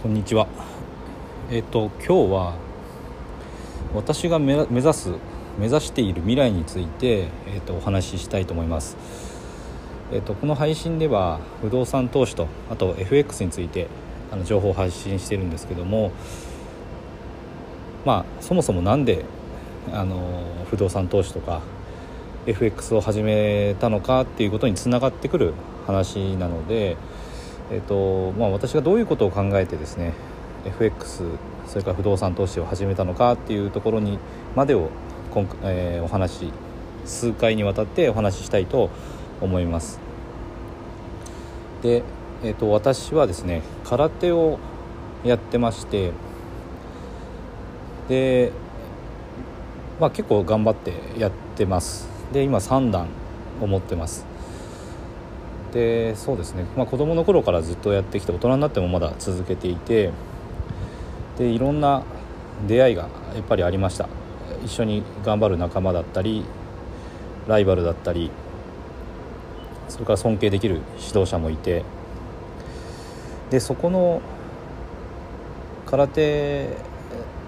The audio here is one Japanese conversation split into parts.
こんにちは。えっ、と今日は私が目指す目指している未来についてえっ、とお話ししたいと思います。えっ、とこの配信では不動産投資とあと FX についてあの情報を発信してるんですけども、まあそもそもなんであの不動産投資とか FX を始めたのかっていうことにつながってくる話なので。えーとまあ、私がどういうことを考えてですね FX それから不動産投資を始めたのかっていうところにまでを今、えー、お話数回にわたってお話ししたいと思います。で、えーと、私はですね空手をやってましてで、まあ、結構頑張ってやってます。で今3段を持ってます。でそうですね、まあ、子供の頃からずっとやってきて大人になってもまだ続けていてでいろんな出会いがやっぱりありました。一緒に頑張る仲間だったりライバルだったりそれから尊敬できる指導者もいてでそこの空手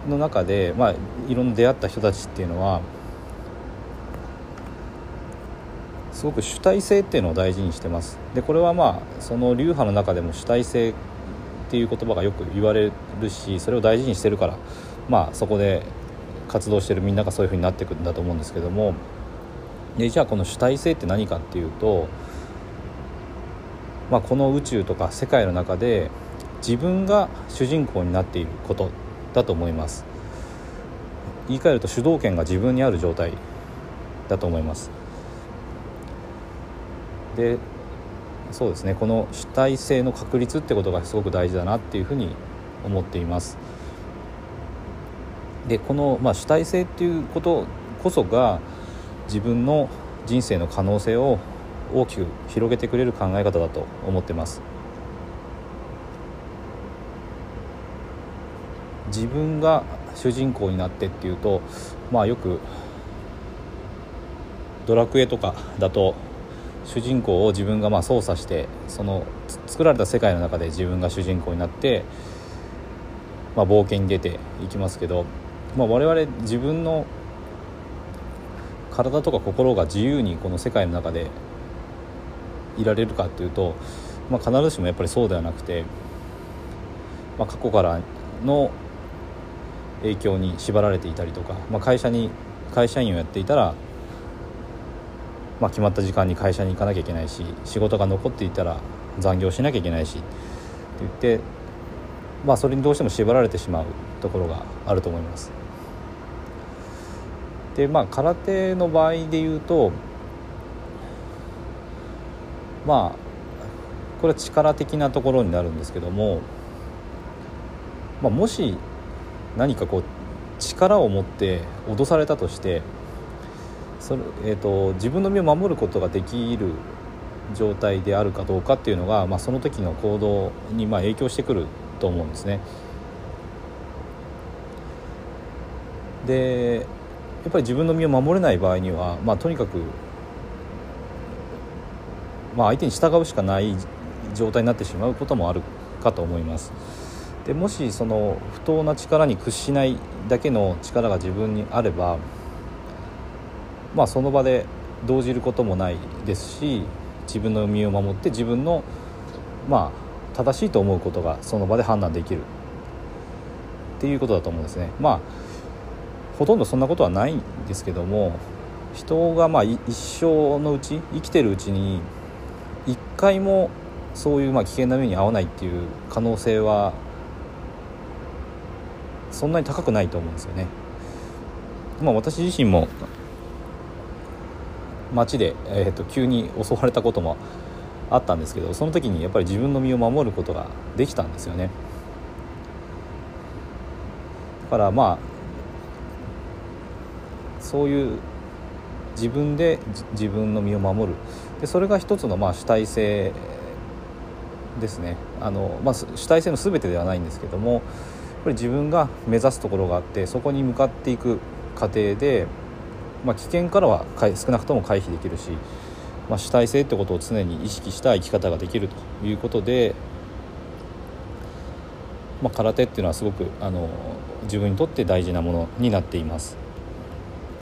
の中で、まあ、いろんな出会った人たちっていうのはすごく主体性っていうのを大事にしてます。でこれはまあその流派の中でも主体性っていう言葉がよく言われるしそれを大事にしてるからまあそこで活動してるみんながそういうふうになってくんだと思うんですけども。でじゃあこの主体性って何かっていうと、まあ、この宇宙とか世界の中で自分が主人公になっていることだと思います。言い換えると主導権が自分にある状態だと思います。でそうですねこの主体性の確立ってことがすごく大事だなっていうふうに思っています。でこの、まあ、主体性っていうことこそが自分の人生の可能性を大きく広げてくれる考え方だと思ってます。自分が主人公になってっていうとまあよくドラクエとかだと主人公を自分がまあ操作してその作られた世界の中で自分が主人公になって、まあ、冒険に出ていきますけど、まあ、我々自分の体とか心が自由にこの世界の中でいられるかっていうと、まあ、必ずしもやっぱりそうではなくて、まあ、過去からの影響に縛られていたりとか、まあ、会社に会社員をやっていたらまあ、決まった時間に会社に行かなきゃいけないし仕事が残っていたら残業しなきゃいけないしって言って、まあ、それにどうしても縛られてしまうところがあると思います。でまあ空手の場合で言うとまあこれは力的なところになるんですけども、まあ、もし何かこう力を持って脅されたとしてそれ、えーと、自分の身を守ることができる状態であるかどうかっていうのが、まあ、その時の行動にまあ影響してくると思うんですね。でやっぱり自分の身を守れない場合には、まあ、とにかく、まあ、相手に従うしかない状態になってしまうこともあるかと思います。でもしその不当な力に屈しないだけの力が自分にあればまあ、その場で動じることもないですし自分の身を守って自分のまあ正しいと思うことがその場で判断できるっていうことだと思うんですね。まあほとんどそんなことはないんですけども人がまあ一生のうち生きてるうちに一回もそういうまあ危険な目に遭わないっていう可能性はそんなに高くないと思うんですよね。まあ、私自身も街で、えーと、急に襲われたこともあったんですけどその時にやっぱり自分の身を守ることができたんですよね。だからまあそういう自分で自分の身を守る。でそれが一つのまあ主体性ですね。あの、まあ、主体性の全てではないんですけどもやっぱり自分が目指すところがあってそこに向かっていく過程でまあ、危険からは少なくとも回避できるし、まあ、主体性ってことを常に意識した生き方ができるということで、まあ、空手っていうのはすごくあの自分にとって大事なものになっています。